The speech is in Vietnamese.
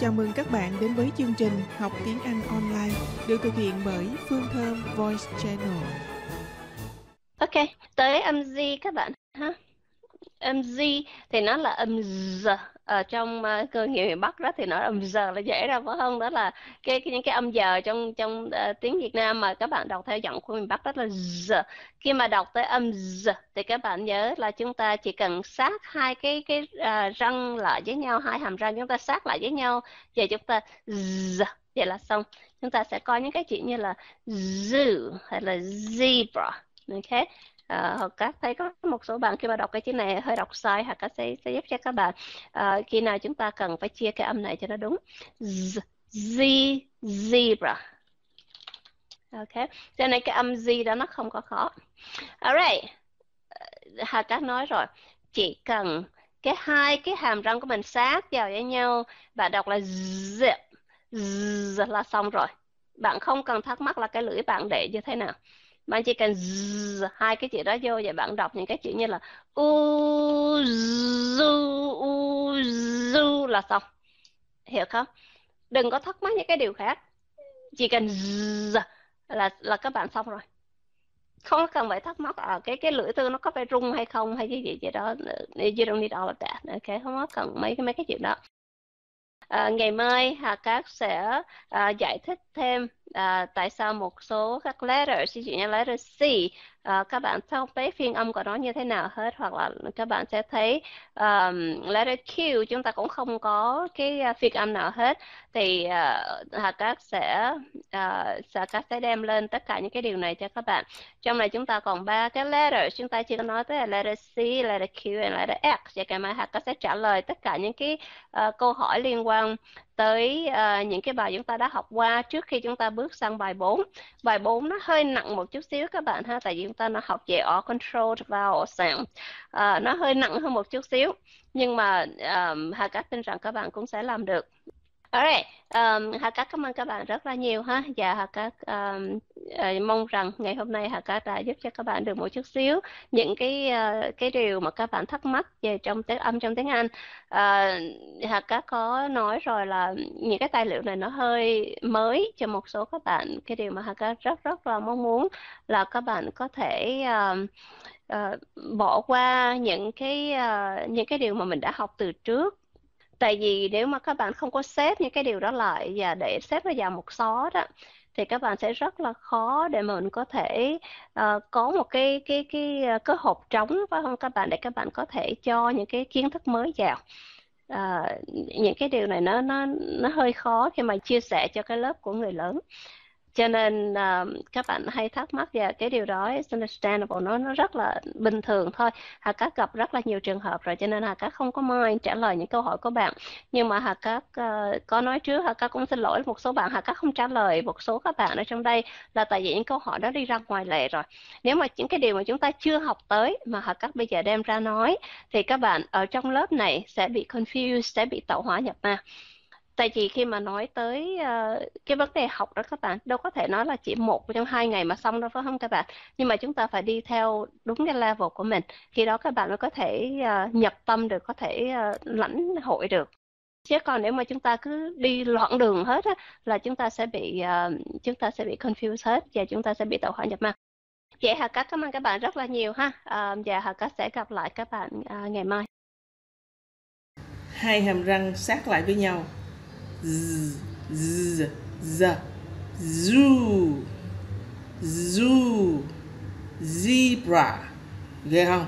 Chào mừng các bạn đến với chương trình Học tiếng Anh online được thực hiện bởi Phương Thơm Voice Channel. Ok, tới âm Z các bạn ha. Âm Z thì nó là âm Z ở trong ờ, uh, cơ nghiệp miền Bắc đó thì nó âm giờ là dễ ra phải không? Đó là cái, cái những cái âm giờ trong trong uh, tiếng Việt Nam mà các bạn đọc theo giọng của miền Bắc đó là Z. Khi mà đọc tới âm Z thì các bạn nhớ là chúng ta chỉ cần sát hai cái cái uh, răng lại với nhau, hai hàm răng chúng ta sát lại với nhau và chúng ta Z vậy là xong. Chúng ta sẽ có những cái chữ như là zoo hay là zebra. Ok, Ờ, à, hoặc các thấy có một số bạn khi mà đọc cái chữ này hơi đọc sai hoặc các sẽ, sẽ giúp cho các bạn. À, khi nào chúng ta cần phải chia cái âm này cho nó đúng. Z, Z zebra. Ok cho nên cái âm Z đó nó không có khó. Alright ờ, Hà Cát nói rồi. Chỉ cần cái hai cái hàm răng của mình sát vào với nhau và đọc là z z là xong rồi. Bạn không cần thắc mắc là cái lưỡi bạn để như thế nào bạn chỉ cần zzz, hai cái chữ đó vô và bạn đọc những cái chữ như là u zu u zu là xong. Hiểu không? Đừng có thắc mắc những cái điều khác. Chỉ cần zzz là là các bạn xong rồi. Không cần phải thắc mắc ở à, cái cái lưỡi tư nó có phải rung hay không hay cái gì gì đó. You don't need all of that ok? Không có cần mấy cái mấy cái chuyện đó à, ngày mai Hà Cát sẽ à, giải thích thêm à, tại sao một số các letter ví dụ như letter C uh, các bạn không thấy phiên âm của nó như thế nào hết hoặc là các bạn sẽ thấy um, letter Q chúng ta cũng không có cái à, phiên âm nào hết. Thì uh, Hà Cát sẽ uh, Hà Cát sẽ đem lên tất cả những cái điều này cho các bạn. Trong này chúng ta còn ba cái letter chúng ta chỉ có nói tới là letter C, letter Q và letter X. Và ngày mai Hà Cát sẽ trả lời tất cả những cái uh, câu hỏi liên quan tới uh, những cái bài chúng ta đã học qua trước khi chúng ta bước sang bài 4. Bài 4 nó hơi nặng một chút xíu các bạn ha, tại vì chúng ta nó học về all control vowel sound. Uh, nó hơi nặng hơn một chút xíu, nhưng mà uh, Hà Cát tin rằng các bạn cũng sẽ làm được. Alright, um, Hà Cát cảm ơn các bạn rất là nhiều ha và Hà Cát um, uh, mong rằng ngày hôm nay Hà Cát đã giúp cho các bạn được một chút xíu những cái uh, cái điều mà các bạn thắc mắc về trong tiếng âm trong tiếng Anh. Uh, Hà Cát có nói rồi là những cái tài liệu này nó hơi mới cho một số các bạn. Cái điều mà Hà Cát rất rất là mong muốn là các bạn có thể uh, uh, bỏ qua những cái uh, những cái điều mà mình đã học từ trước tại vì nếu mà các bạn không có xếp những cái điều đó lại và để xếp nó vào một xó đó thì các bạn sẽ rất là khó để mình có thể uh, có một cái cái cái cơ cái hộp trống phải không các bạn? Để các bạn có thể cho những cái kiến thức mới vào. Uh, những cái điều này nó nó nó hơi khó khi mà chia sẻ cho cái lớp của người lớn cho nên uh, các bạn hay thắc mắc về cái điều đó is understandable. Nó nó rất là bình thường thôi. Hà Cát gặp rất là nhiều trường hợp rồi cho nên Hà Cát không có mind trả lời những câu hỏi của bạn. Nhưng mà Hà Cát uh, có nói trước Hà Cát cũng xin lỗi một số bạn. Hà Cát không trả lời một số các bạn ở trong đây là tại vì những câu hỏi đó đi ra ngoài lệ rồi. Nếu mà những cái điều mà chúng ta chưa học tới mà Hà Cát bây giờ đem ra nói thì các bạn ở trong lớp này sẽ bị confused sẽ bị tạo hóa nhập ma tại vì khi mà nói tới uh, cái vấn đề học đó các bạn đâu có thể nói là chỉ một trong hai ngày mà xong đâu phải không các bạn? Nhưng mà chúng ta phải đi theo đúng cái level của mình. Khi đó các bạn mới có thể uh, nhập tâm được có thể uh, lãnh hội được. Chứ còn nếu mà chúng ta cứ đi loạn đường hết á, là chúng ta sẽ bị uh, chúng ta sẽ bị confused hết và chúng ta sẽ bị tạo hỏa nhập ma vậy Hà Cát cảm ơn các bạn rất là nhiều ha. Uh, và Hà Cát sẽ gặp lại các bạn uh, ngày mai. Hai hàm răng sát lại với nhau. Z z z zoo zoo zebra ghê không